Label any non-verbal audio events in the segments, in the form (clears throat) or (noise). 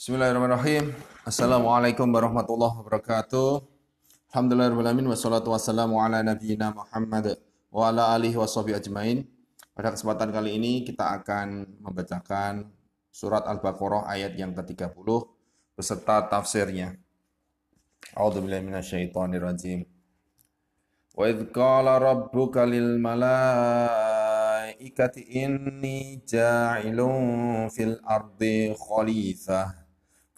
Bismillahirrahmanirrahim. Assalamualaikum warahmatullahi wabarakatuh. Alhamdulillahirrahmanirrahim. Wassalatu wassalamu ala nabiyyina Muhammad wa ala alihi wa ajmain. Pada kesempatan kali ini kita akan membacakan surat Al-Baqarah ayat yang ke-30 beserta tafsirnya. A'udzubillahi minasyaitonirrajim. Wa idh qala rabbuka lil malaikati inni ja'ilun fil ardi khalifah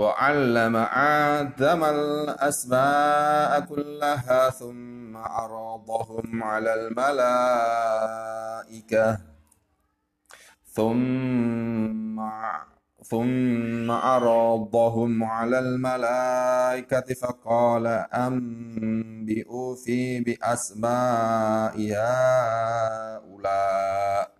وعلم آدم الأسماء كلها ثم عرضهم على الملائكة. ثم ثم عرضهم على الملائكة فقال أنبئوا في بأسماء هؤلاء.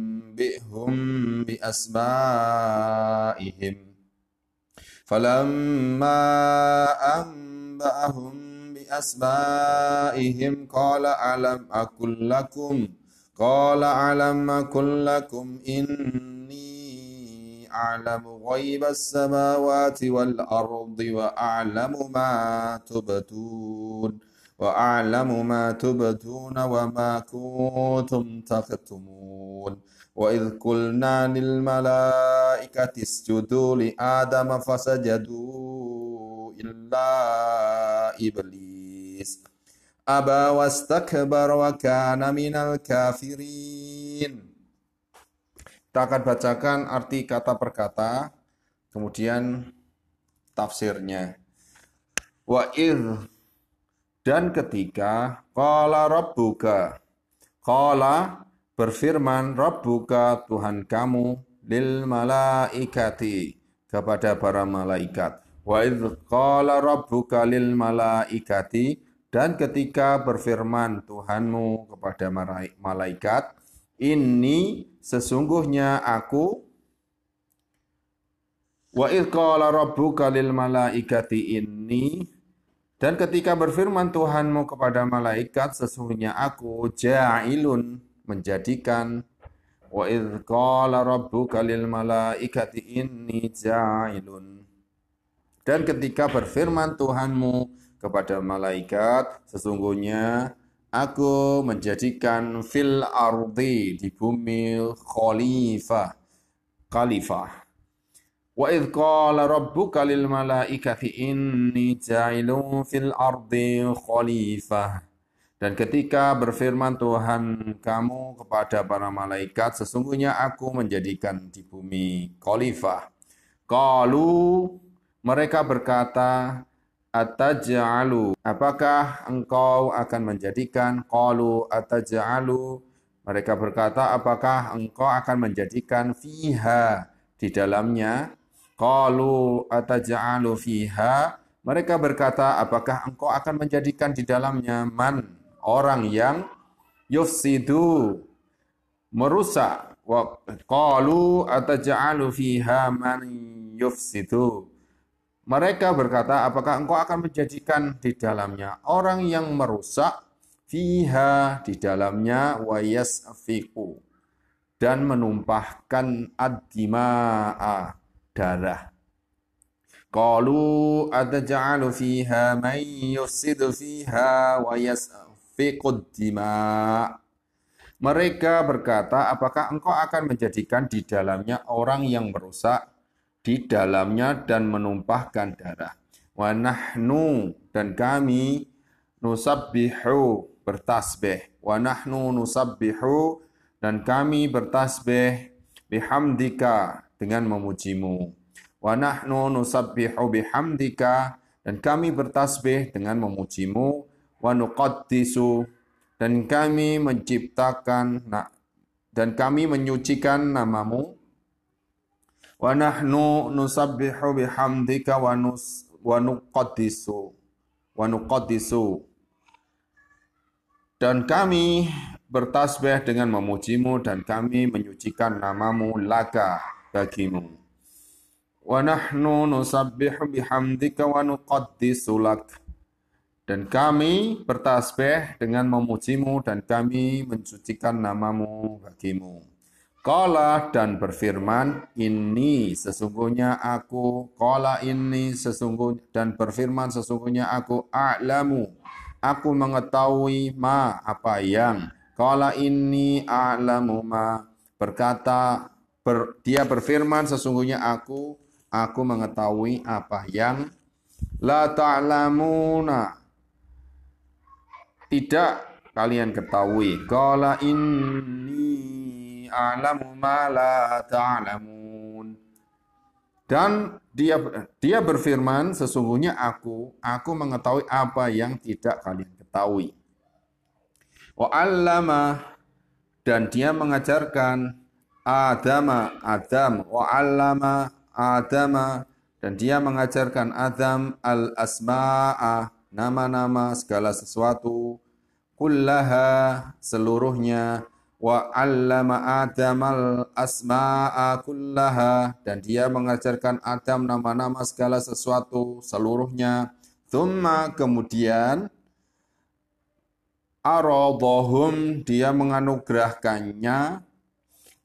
أنبئهم بأسمائهم. فلما أنبأهم بأسمائهم قال ألم أقل لكم؟ قال ألم أقل لكم إني أعلم غيب السماوات والأرض وأعلم ما تبتون وأعلم ما تبدون وما كنتم تكتمون. Wa idh kulna nil malaikatis isjudu li adama fasajadu illa iblis aba wastakbar wa kana minal kafirin. Kita akan bacakan arti kata per kata, kemudian tafsirnya. Wa idh dan ketika qala rabbuka qala berfirman rabbuka Tuhan kamu lil malaikati kepada para malaikat. Wa idz qala rabbuka lil malaikati dan ketika berfirman Tuhanmu kepada malaikat ini sesungguhnya aku. Wa idz qala rabbuka lil malaikati inni dan ketika berfirman Tuhanmu kepada malaikat, sesungguhnya aku ja'ilun menjadikan wa idh qala rabbuka lil malaikati inni ja'ilun. Dan ketika berfirman Tuhanmu kepada malaikat, sesungguhnya aku menjadikan fil ardi di bumi khalifah. Khalifah Wa idh qala rabbuka lil malaikati inni ja'ilun fil ardi khalifah. Dan ketika berfirman Tuhan kamu kepada para malaikat, sesungguhnya aku menjadikan di bumi khalifah. Qalu mereka berkata, Ataj'alu, apakah engkau akan menjadikan? Qalu ataj'alu, mereka berkata, apakah engkau akan menjadikan fiha di dalamnya Qalu ataja'alu fiha mereka berkata, apakah engkau akan menjadikan di dalamnya man orang yang yufsidu merusak. Wa qalu ataja'alu fiha man yufsidu. Mereka berkata, apakah engkau akan menjadikan di dalamnya orang yang merusak? Fiha di dalamnya wa yasfiku. Dan menumpahkan ad-dima'a darah. Qalu ataj'alu fiha man yufsidu fiha wa dima. Mereka berkata, apakah engkau akan menjadikan di dalamnya orang yang merusak di dalamnya dan menumpahkan darah. Wa nahnu dan kami nusabbihu bertasbih. Wa nahnu nusabbihu dan kami bertasbih bihamdika dengan memujimu. Wa nahnu nusabbihu bihamdika dan kami bertasbih dengan memujimu wa nuqaddisu dan kami menciptakan dan kami menyucikan namamu. Wa nahnu nusabbihu bihamdika wa nus wa nuqaddisu wa nuqaddisu. Dan kami bertasbih dengan memujimu dan kami menyucikan namamu laka bagimu. Wa nahnu nusabbihu bihamdika wa nuqaddisu lak. Dan kami bertasbih dengan memujimu dan kami mensucikan namamu bagimu. Kala dan berfirman, ini sesungguhnya aku, kala ini sesungguhnya, dan berfirman sesungguhnya aku a'lamu, aku mengetahui ma apa yang, kala ini a'lamu ma, berkata, ber, dia berfirman sesungguhnya aku aku mengetahui apa yang. La ta'lamuna tidak kalian ketahui. Qala inni a'lamu ma la ta'lamun. Dan dia dia berfirman sesungguhnya aku aku mengetahui apa yang tidak kalian ketahui. Wa 'allama dan dia mengajarkan Adama Adam. Wa 'allama Adam dan dia mengajarkan Adam al-asma'a nama-nama segala sesuatu. Kullaha seluruhnya. Wa 'allama Adam al-asma'a kullaha. Dan dia mengajarkan Adam nama-nama segala sesuatu seluruhnya. Thumma kemudian aradahum dia menganugerahkannya.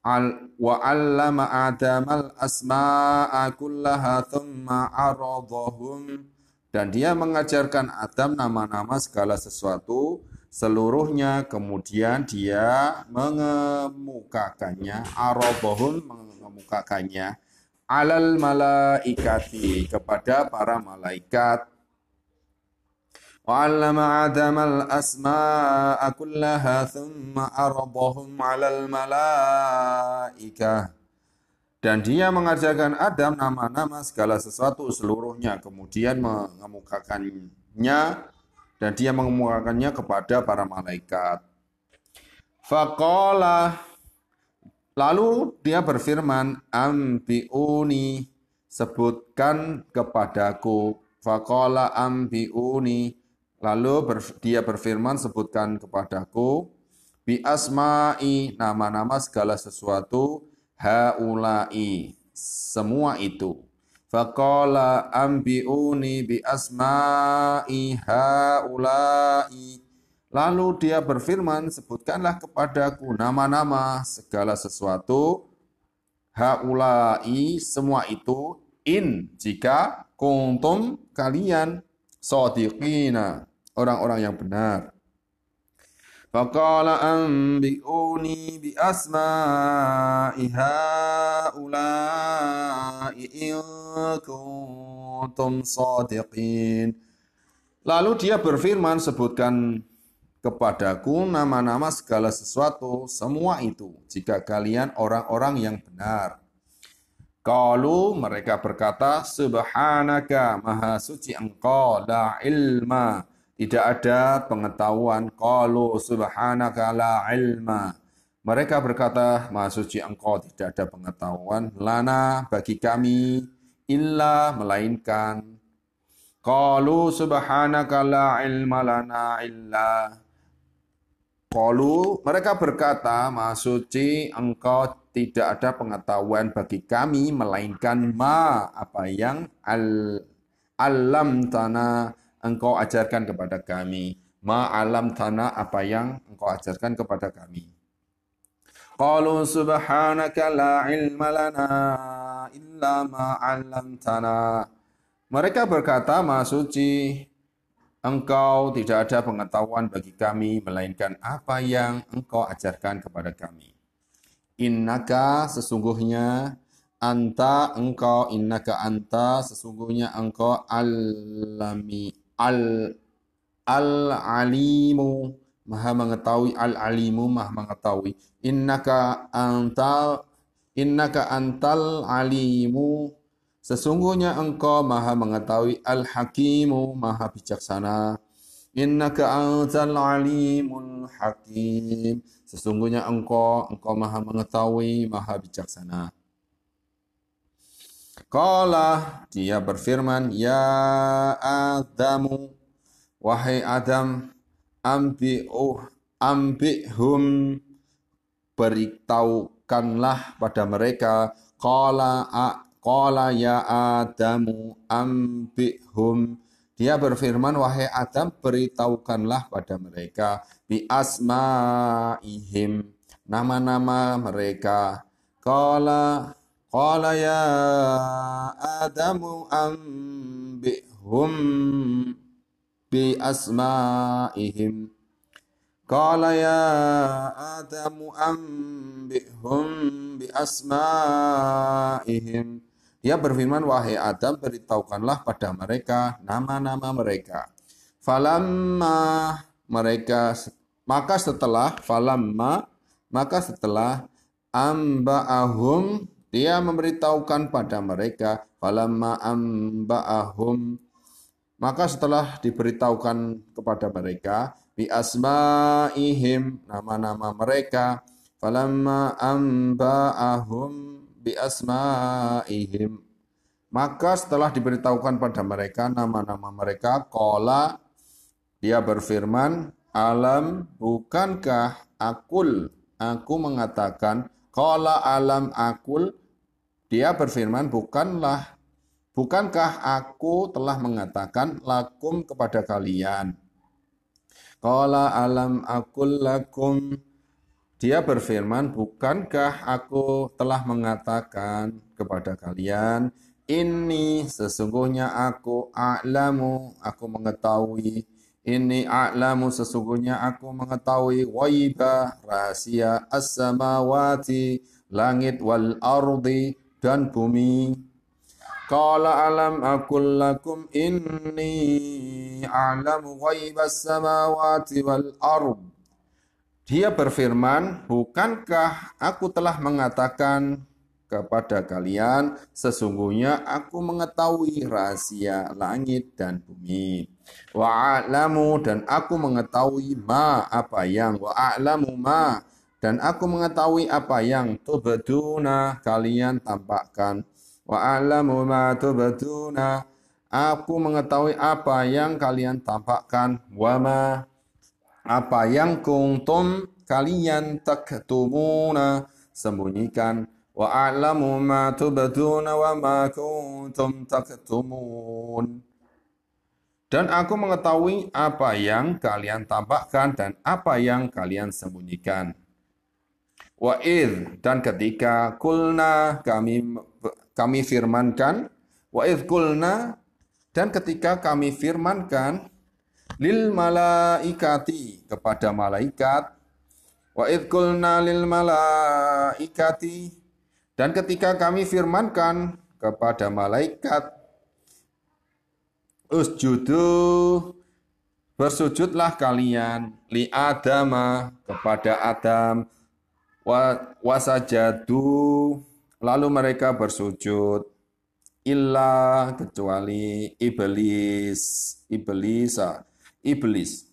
Al wa 'allama Adam al-asma'a kullaha. Thumma 'aradahum dan dia mengajarkan Adam nama-nama segala sesuatu seluruhnya. Kemudian dia mengemukakannya, arobohun mengemukakannya alal malaikati kepada para malaikat. Wa'allama Adam al-asma'a kullaha thumma arbahum alal malaikah dan dia mengajarkan Adam nama-nama segala sesuatu seluruhnya kemudian mengemukakannya dan dia mengemukakannya kepada para malaikat. Faqala lalu dia berfirman ambiuni sebutkan kepadaku. Faqala ambiuni Lalu ber, dia berfirman, sebutkan kepadaku, bi asma'i, nama-nama segala sesuatu, haulai, semua itu. Faqala ambi'uni bi asma'i haulai. Lalu dia berfirman, sebutkanlah kepadaku nama-nama segala sesuatu, haulai, semua itu, in, jika kuntum kalian sadiqina, orang-orang yang benar. Anbi'uni bi asma'i haula'i in kuntum sadiqin. Lalu dia berfirman, sebutkan kepadaku nama-nama segala sesuatu, semua itu, jika kalian orang-orang yang benar. Qalu mereka berkata subhanaka maha suci engkau la ilma tidak ada pengetahuan. Qalu subhanaka la ilma. Mereka berkata maha suci engkau tidak ada pengetahuan lana bagi kami illa melainkan qalu subhanaka la ilma lana illa. Qalu mereka berkata maha suci engkau tidak ada pengetahuan bagi kami melainkan ma apa yang al alam tanah engkau ajarkan kepada kami ma alam tanah apa yang engkau ajarkan kepada kami Qalu subhanaka la ilma lana illa ma tanah. Mereka berkata, Maha suci, engkau tidak ada pengetahuan bagi kami, melainkan apa yang engkau ajarkan kepada kami. Innaka sesungguhnya anta engkau innaka anta sesungguhnya engkau alami al al alimu Maha mengetahui al-alimu Maha mengetahui. Innaka antal innaka antal alimu Sesungguhnya engkau Maha mengetahui al-hakimu Maha bijaksana. Innaka antal alimul hakim. Sesungguhnya engkau engkau Maha mengetahui Maha bijaksana. Kala dia berfirman, Ya Adamu, wahai Adam, ambi'uh, ambi'hum, beritahukanlah pada mereka, Kala, Kala ya Adamu, ambi'hum, dia berfirman, wahai Adam, beritahukanlah pada mereka, bi asma'ihim, nama-nama mereka. Kala Qala ya Adamu anbi'hum bi asma'ihim. Qala ya Adamu anbi'hum bi asma'ihim. Dia berfirman, wahai Adam, beritahukanlah pada mereka nama-nama mereka. Falamma mereka, maka setelah, falamma, maka setelah amba'ahum dia memberitahukan pada mereka, falamma amba'ahum maka setelah diberitahukan kepada mereka bi asma'ihim nama-nama mereka falamma amba'ahum bi asma'ihim. Maka setelah diberitahukan pada mereka nama-nama mereka kola dia berfirman alam bukankah akul? Aku mengatakan Qala alam akul, dia berfirman, bukanlah, bukankah aku telah mengatakan lakum kepada kalian. Qala alam akul lakum, dia berfirman, bukankah aku telah mengatakan kepada kalian, ini sesungguhnya aku a'lamu, aku mengetahui, ini a'lamu sesungguhnya aku mengetahui. Waiba rahasia as-samawati langit wal ardi dan bumi. Qala alam akul lakum inni a'lamu waiba as-samawati wal ard. Dia berfirman, bukankah aku telah mengatakan kepada kalian, sesungguhnya aku mengetahui rahasia langit dan bumi. Wa a'lamu dan aku mengetahui ma apa yang wa a'lamu ma dan aku mengetahui apa yang tubduna kalian tampakkan. Wa a'lamu ma tubduna aku mengetahui apa yang kalian tampakkan. Wa ma apa yang kuntum kalian taktumuna sembunyikan wa a'lamu ma tubduna wa ma kuntum taktumun. Dan aku mengetahui apa yang kalian tampakkan dan apa yang kalian sembunyikan. Wa id dan ketika kulna kami kami firmankan wa id kulna dan ketika kami firmankan lil malaikati kepada malaikat wa id kulna lil malaikati dan ketika kami firmankan kepada malaikat, Usjudu, bersujudlah kalian li Adama kepada Adam, wasajadu, lalu mereka bersujud, illa kecuali iblis, iblisa, iblis.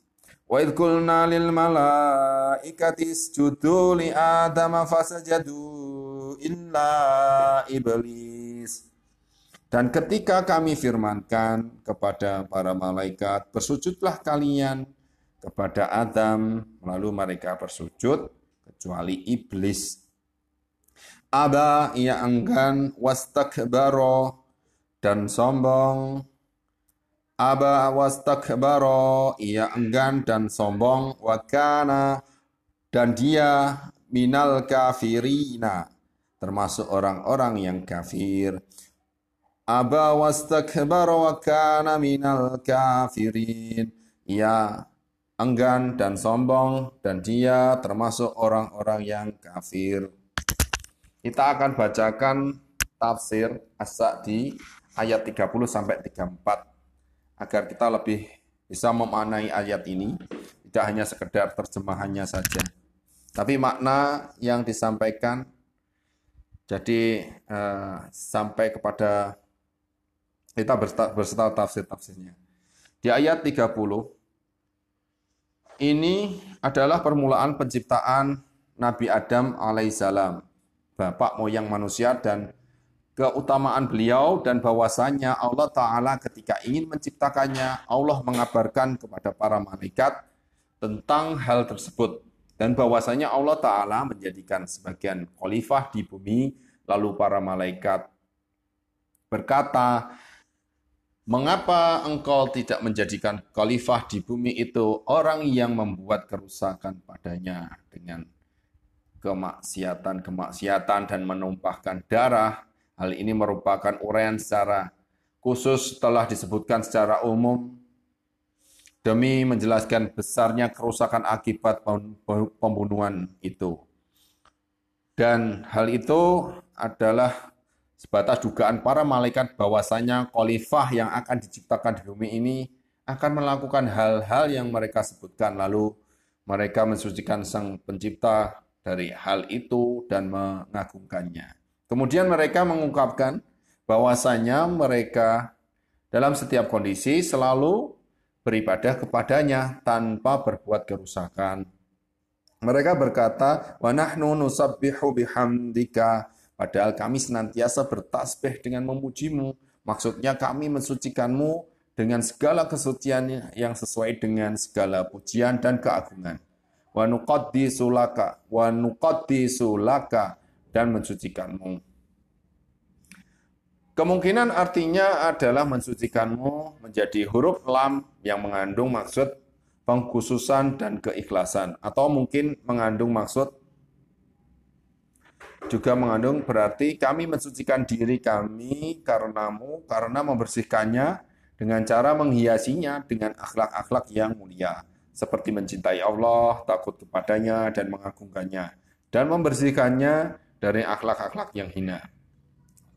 Wa idh qulna lil malaikati isjudu li adama fasajadu illa iblis. Dan ketika kami firmankan kepada para malaikat, bersujudlah kalian kepada Adam, lalu mereka bersujud kecuali iblis. Aba ia enggan wastakbaro dan sombong Aba wastakbaro, ia enggan dan sombong, wakana, dan dia minal kafirina, termasuk orang-orang yang kafir. Aba wastakbaro wakana minal kafirin. Ia enggan dan sombong, dan dia termasuk orang-orang yang kafir. Kita akan bacakan tafsir As-Sa'di ayat 30 sampai 34 agar kita lebih bisa memaknai ayat ini. tidak hanya sekedar terjemahannya saja. Tapi makna yang disampaikan jadi eh, sampai kepada kita berserta tafsir-tafsirnya. Di ayat 30 ini adalah permulaan penciptaan Nabi Adam alaihissalam, bapak moyang manusia dan keutamaan beliau dan bahwasanya Allah Ta'ala ketika ingin menciptakannya, Allah mengabarkan kepada para malaikat tentang hal tersebut. Dan bahwasanya Allah Ta'ala menjadikan sebagian khalifah di bumi, lalu para malaikat berkata, Mengapa engkau tidak menjadikan khalifah di bumi itu orang yang membuat kerusakan padanya dengan kemaksiatan-kemaksiatan dan menumpahkan darah Hal ini merupakan uraian secara khusus telah disebutkan secara umum demi menjelaskan besarnya kerusakan akibat pembunuhan itu. Dan hal itu adalah sebatas dugaan para malaikat bahwasanya khalifah yang akan diciptakan di bumi ini akan melakukan hal-hal yang mereka sebutkan lalu mereka mensucikan sang pencipta dari hal itu dan mengagungkannya. Kemudian mereka mengungkapkan bahwasanya mereka dalam setiap kondisi selalu beribadah kepadanya tanpa berbuat kerusakan. Mereka berkata, "Wa nahnu nusabbihu bihamdika." Padahal kami senantiasa bertasbih dengan memujimu. Maksudnya kami mensucikanmu dengan segala kesucian yang sesuai dengan segala pujian dan keagungan. Wa nuqaddisu laka wa nuqaddisu laka dan mensucikanmu. Kemungkinan artinya adalah mensucikanmu menjadi huruf lam yang mengandung maksud pengkhususan dan keikhlasan. Atau mungkin mengandung maksud juga mengandung berarti kami mensucikan diri kami karenamu karena membersihkannya dengan cara menghiasinya dengan akhlak-akhlak yang mulia seperti mencintai Allah, takut kepadanya dan mengagungkannya dan membersihkannya dari akhlak-akhlak yang hina.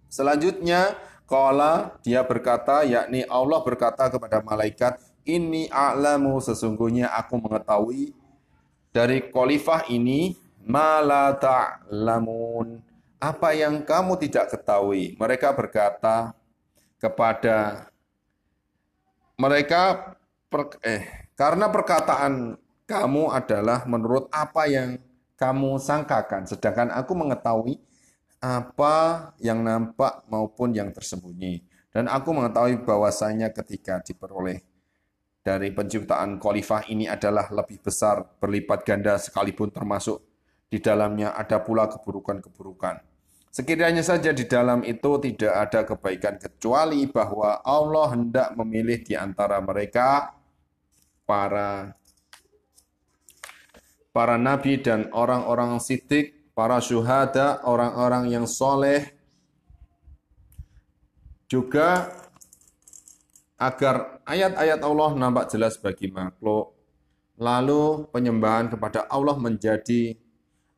Selanjutnya, Kala dia berkata, yakni Allah berkata kepada malaikat, ini a'lamu sesungguhnya aku mengetahui dari khalifah ini mala ta'lamun apa yang kamu tidak ketahui. Mereka berkata kepada mereka per, eh karena perkataan kamu adalah menurut apa yang kamu sangkakan, sedangkan aku mengetahui apa yang nampak maupun yang tersembunyi. Dan aku mengetahui bahwasanya ketika diperoleh dari penciptaan khalifah ini adalah lebih besar, berlipat ganda sekalipun termasuk di dalamnya ada pula keburukan-keburukan. Sekiranya saja di dalam itu tidak ada kebaikan kecuali bahwa Allah hendak memilih di antara mereka para para nabi dan orang-orang sidik, para syuhada, orang-orang yang soleh, juga agar ayat-ayat Allah nampak jelas bagi makhluk, lalu penyembahan kepada Allah menjadi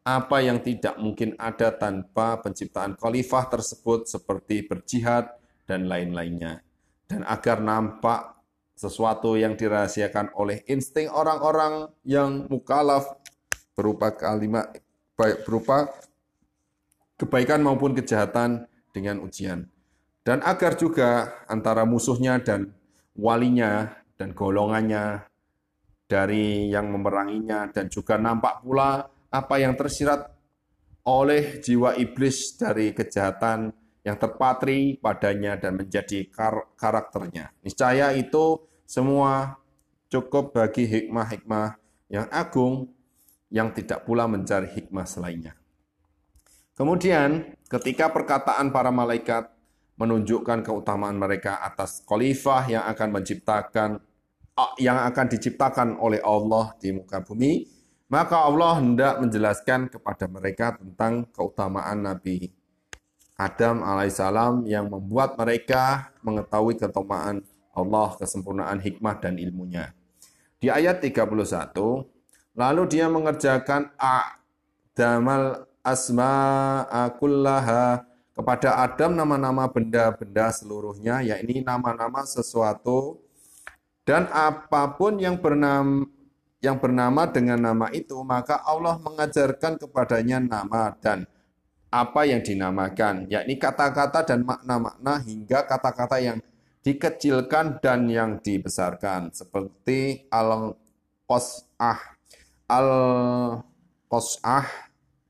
apa yang tidak mungkin ada tanpa penciptaan khalifah tersebut seperti berjihad dan lain-lainnya. Dan agar nampak sesuatu yang dirahasiakan oleh insting orang-orang yang mukalaf berupa kalimat baik berupa kebaikan maupun kejahatan dengan ujian. Dan agar juga antara musuhnya dan walinya dan golongannya dari yang memeranginya dan juga nampak pula apa yang tersirat oleh jiwa iblis dari kejahatan yang terpatri padanya dan menjadi kar karakternya. Niscaya itu semua cukup bagi hikmah-hikmah yang agung yang tidak pula mencari hikmah selainnya. Kemudian, ketika perkataan para malaikat menunjukkan keutamaan mereka atas khalifah yang akan menciptakan yang akan diciptakan oleh Allah di muka bumi, maka Allah hendak menjelaskan kepada mereka tentang keutamaan Nabi Adam alaihissalam yang membuat mereka mengetahui keutamaan Allah, kesempurnaan hikmah dan ilmunya. Di ayat 31, Lalu dia mengerjakan a'damal asma'akullaha kepada Adam nama-nama benda-benda seluruhnya, yakni nama-nama sesuatu dan apa pun yang bernama yang bernama dengan nama itu, maka Allah mengajarkan kepadanya nama dan apa yang dinamakan, yakni kata-kata dan makna-makna hingga kata-kata yang dikecilkan dan yang dibesarkan, seperti al-qas'ah, al-qas'ah,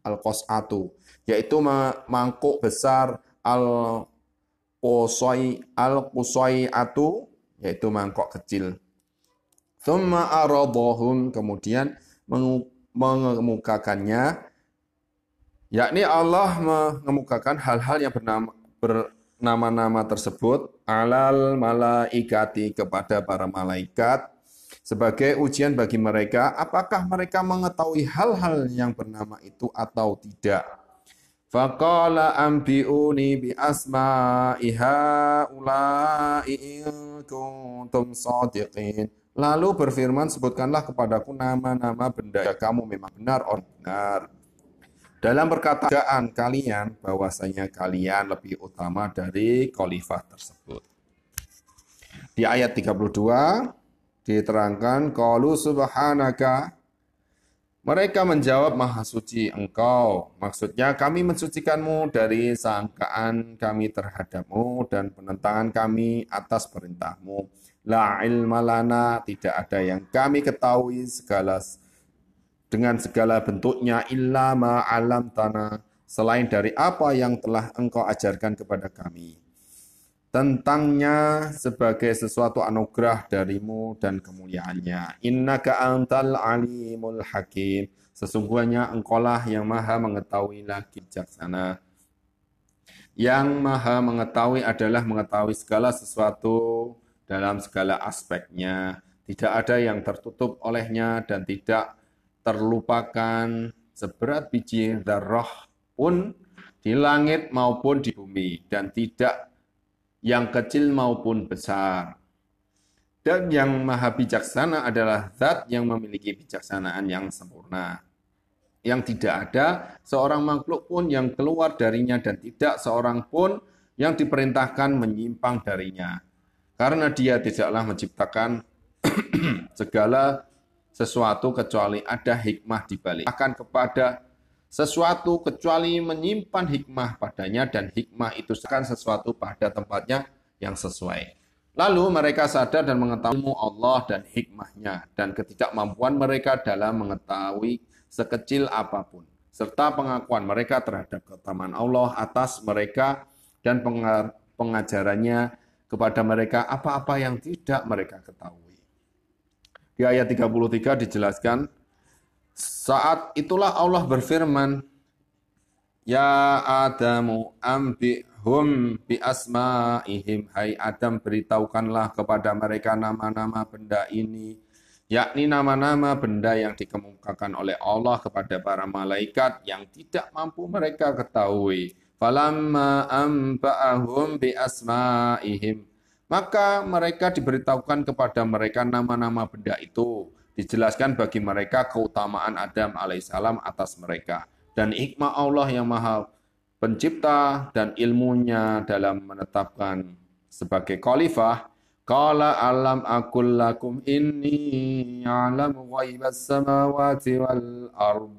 al-qas'atu, yaitu mangkuk besar al-qusai, al-qusai'atu, yaitu mangkok kecil. Thumma aradahum. Kemudian mengemukakannya. Yakni Allah mengemukakan hal-hal yang bernama bernama-nama tersebut. Alal malaikati kepada para malaikat. Sebagai ujian bagi mereka apakah mereka mengetahui hal-hal yang bernama itu atau tidak? Faqala ambi'uni bi asma'iha ula'i in kuntum sadiqin Lalu berfirman, sebutkanlah kepadaku nama-nama benda yang kamu memang benar orang benar. Dalam perkataan kalian, bahwasanya kalian lebih utama dari khalifah tersebut. Di ayat 32 diterangkan, Qalu subhanaka, mereka menjawab, Maha suci engkau. Maksudnya kami mensucikanmu dari sangkaan kami terhadapmu dan penentangan kami atas perintahmu. La ilma lana, tidak ada yang kami ketahui segala dengan segala bentuknya illa alam tanah selain dari apa yang telah engkau ajarkan kepada kami. Tentangnya sebagai sesuatu anugerah darimu dan kemuliaannya. Innaka antal alimul hakim. Sesungguhnya engkaulah yang maha mengetahui lagi bijaksana. Yang maha mengetahui adalah mengetahui segala sesuatu dalam segala aspeknya. Tidak ada yang tertutup olehnya dan tidak terlupakan seberat biji darah pun di langit maupun di bumi dan tidak yang kecil maupun besar. Dan yang maha bijaksana adalah zat yang memiliki bijaksanaan yang sempurna. Yang tidak ada seorang makhluk pun yang keluar darinya dan tidak seorang pun yang diperintahkan menyimpang darinya. Karena dia tidaklah menciptakan (clears throat) segala sesuatu kecuali ada hikmah di balik. Akan kepada sesuatu kecuali menyimpan hikmah padanya dan hikmah itu akan sesuatu pada tempatnya yang sesuai. Lalu mereka sadar dan mengetahui Allah dan hikmahnya dan ketidakmampuan mereka dalam mengetahui sekecil apa pun serta pengakuan mereka terhadap keutamaan Allah atas mereka dan pengajarannya kepada mereka apa-apa yang tidak mereka ketahui. Di ayat 33 dijelaskan, saat itulah Allah berfirman, Ya Adamu ambihum bi asma'ihim. Hai Adam beritahukanlah kepada mereka nama-nama benda ini. Yakni nama-nama benda yang dikemukakan oleh Allah kepada para malaikat yang tidak mampu mereka ketahui Falamma amba'ahum bi asma'ihim. Maka mereka diberitahukan kepada mereka nama-nama benda itu. Dijelaskan bagi mereka keutamaan Adam alaihissalam atas mereka. Dan hikmah Allah yang maha pencipta dan ilmunya dalam menetapkan sebagai khalifah. Qala alam akul lakum inni a'lamu ghaibas samawati wal ard.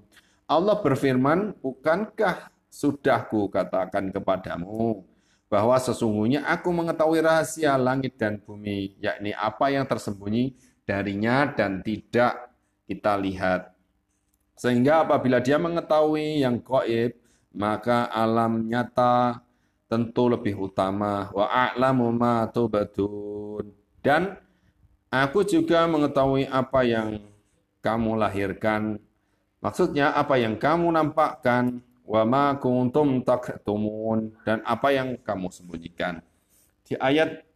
Allah berfirman, bukankah sudah ku katakan kepadamu bahwa sesungguhnya aku mengetahui rahasia langit dan bumi, yakni apa yang tersembunyi darinya dan tidak kita lihat. Sehingga apabila dia mengetahui yang goib, maka alam nyata tentu lebih utama. Wa a'lamu ma tubadun. Dan aku juga mengetahui apa yang kamu lahirkan. Maksudnya apa yang kamu nampakkan wa ma kuntum taktumun dan apa yang kamu sembunyikan. Di ayat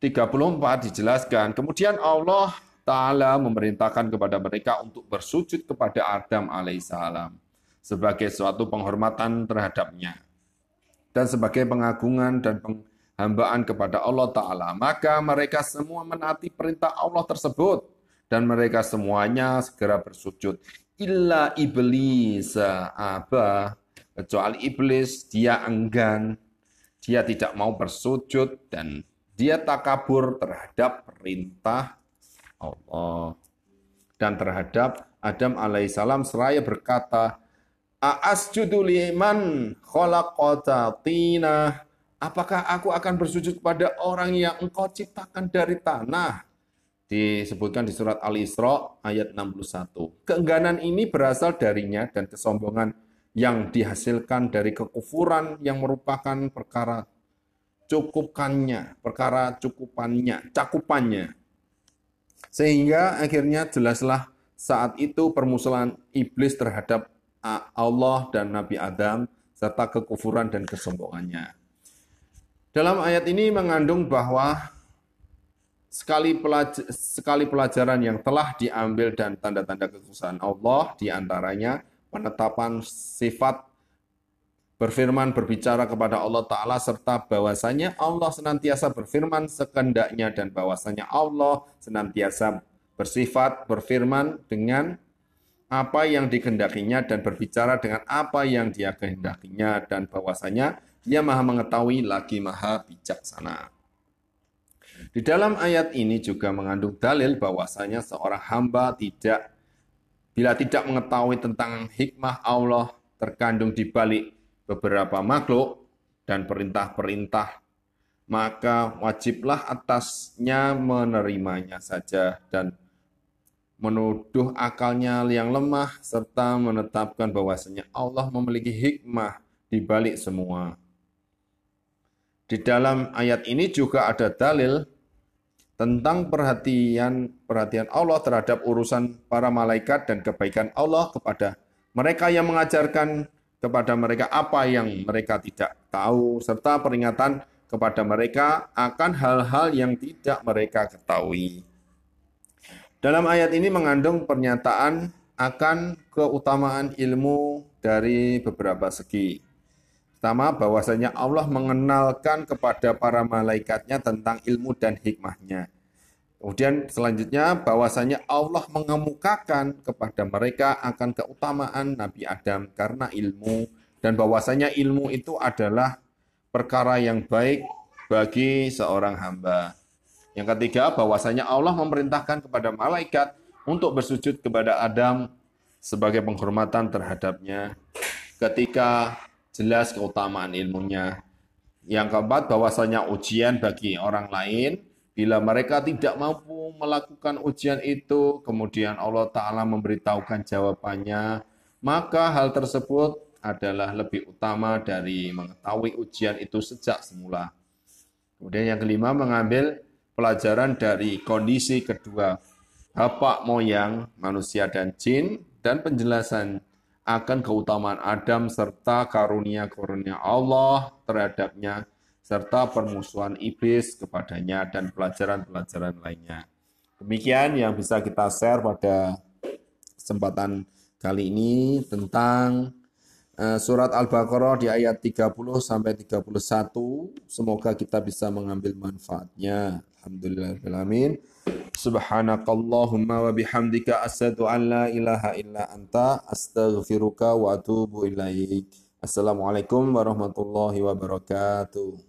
34 dijelaskan, kemudian Allah Ta'ala memerintahkan kepada mereka untuk bersujud kepada Adam alaihissalam sebagai suatu penghormatan terhadapnya dan sebagai pengagungan dan penghambaan kepada Allah Ta'ala. Maka mereka semua menaati perintah Allah tersebut dan mereka semuanya segera bersujud illa iblis apa kecuali iblis dia enggan dia tidak mau bersujud dan dia takabur terhadap perintah Allah dan terhadap Adam alaihissalam seraya berkata, Aasjudu liman khalaqata tina. Apakah aku akan bersujud kepada orang yang engkau ciptakan dari tanah? Disebutkan di surat Al-Isra ayat 61. Keengganan ini berasal darinya dan kesombongan yang dihasilkan dari kekufuran yang merupakan perkara cukupkannya, perkara cukupannya, cakupannya. Sehingga akhirnya jelaslah saat itu permusuhan iblis terhadap Allah dan Nabi Adam serta kekufuran dan kesombongannya. Dalam ayat ini mengandung bahwa sekali, pelaj sekali pelajaran yang telah diambil dan tanda-tanda kekuasaan Allah di antaranya penetapan sifat berfirman berbicara kepada Allah Ta'ala serta bahwasanya Allah senantiasa berfirman sekendaknya dan bahwasanya Allah senantiasa bersifat berfirman dengan apa yang dikehendakinya dan berbicara dengan apa yang dia kehendakinya dan bahwasanya dia maha mengetahui lagi maha bijaksana. Di dalam ayat ini juga mengandung dalil bahwasanya seorang hamba tidak bila tidak mengetahui tentang hikmah Allah terkandung di balik beberapa makhluk dan perintah-perintah, maka wajiblah atasnya menerimanya saja dan menuduh akalnya yang lemah serta menetapkan bahwasanya Allah memiliki hikmah di balik semua. Di dalam ayat ini juga ada dalil tentang perhatian perhatian Allah terhadap urusan para malaikat dan kebaikan Allah kepada mereka yang mengajarkan kepada mereka apa yang mereka tidak tahu serta peringatan kepada mereka akan hal-hal yang tidak mereka ketahui. Dalam ayat ini mengandung pernyataan akan keutamaan ilmu dari beberapa segi. Pertama, bahwasanya Allah mengenalkan kepada para malaikatnya tentang ilmu dan hikmahnya. Kemudian selanjutnya bahwasanya Allah mengemukakan kepada mereka akan keutamaan Nabi Adam karena ilmu dan bahwasanya ilmu itu adalah perkara yang baik bagi seorang hamba. Yang ketiga, bahwasanya Allah memerintahkan kepada malaikat untuk bersujud kepada Adam sebagai penghormatan terhadapnya ketika jelas keutamaan ilmunya. Yang keempat, bahwasanya ujian bagi orang lain, bila mereka tidak mampu melakukan ujian itu, kemudian Allah Ta'ala memberitahukan jawabannya, maka hal tersebut adalah lebih utama dari mengetahui ujian itu sejak semula. Kemudian yang kelima, mengambil pelajaran dari kondisi kedua bapak moyang manusia dan jin dan penjelasan akan keutamaan Adam serta karunia-karunia Allah terhadapnya serta permusuhan iblis kepadanya dan pelajaran-pelajaran lainnya. Demikian yang bisa kita share pada kesempatan kali ini tentang eh, surat Al-Baqarah di ayat 30 sampai 31. Semoga kita bisa mengambil manfaatnya. Alhamdulillahirrahmanirrahim. Subhanakallahumma wa bihamdika asyhadu an la ilaha illa anta astaghfiruka wa atubu ilaik. Assalamualaikum warahmatullahi wabarakatuh.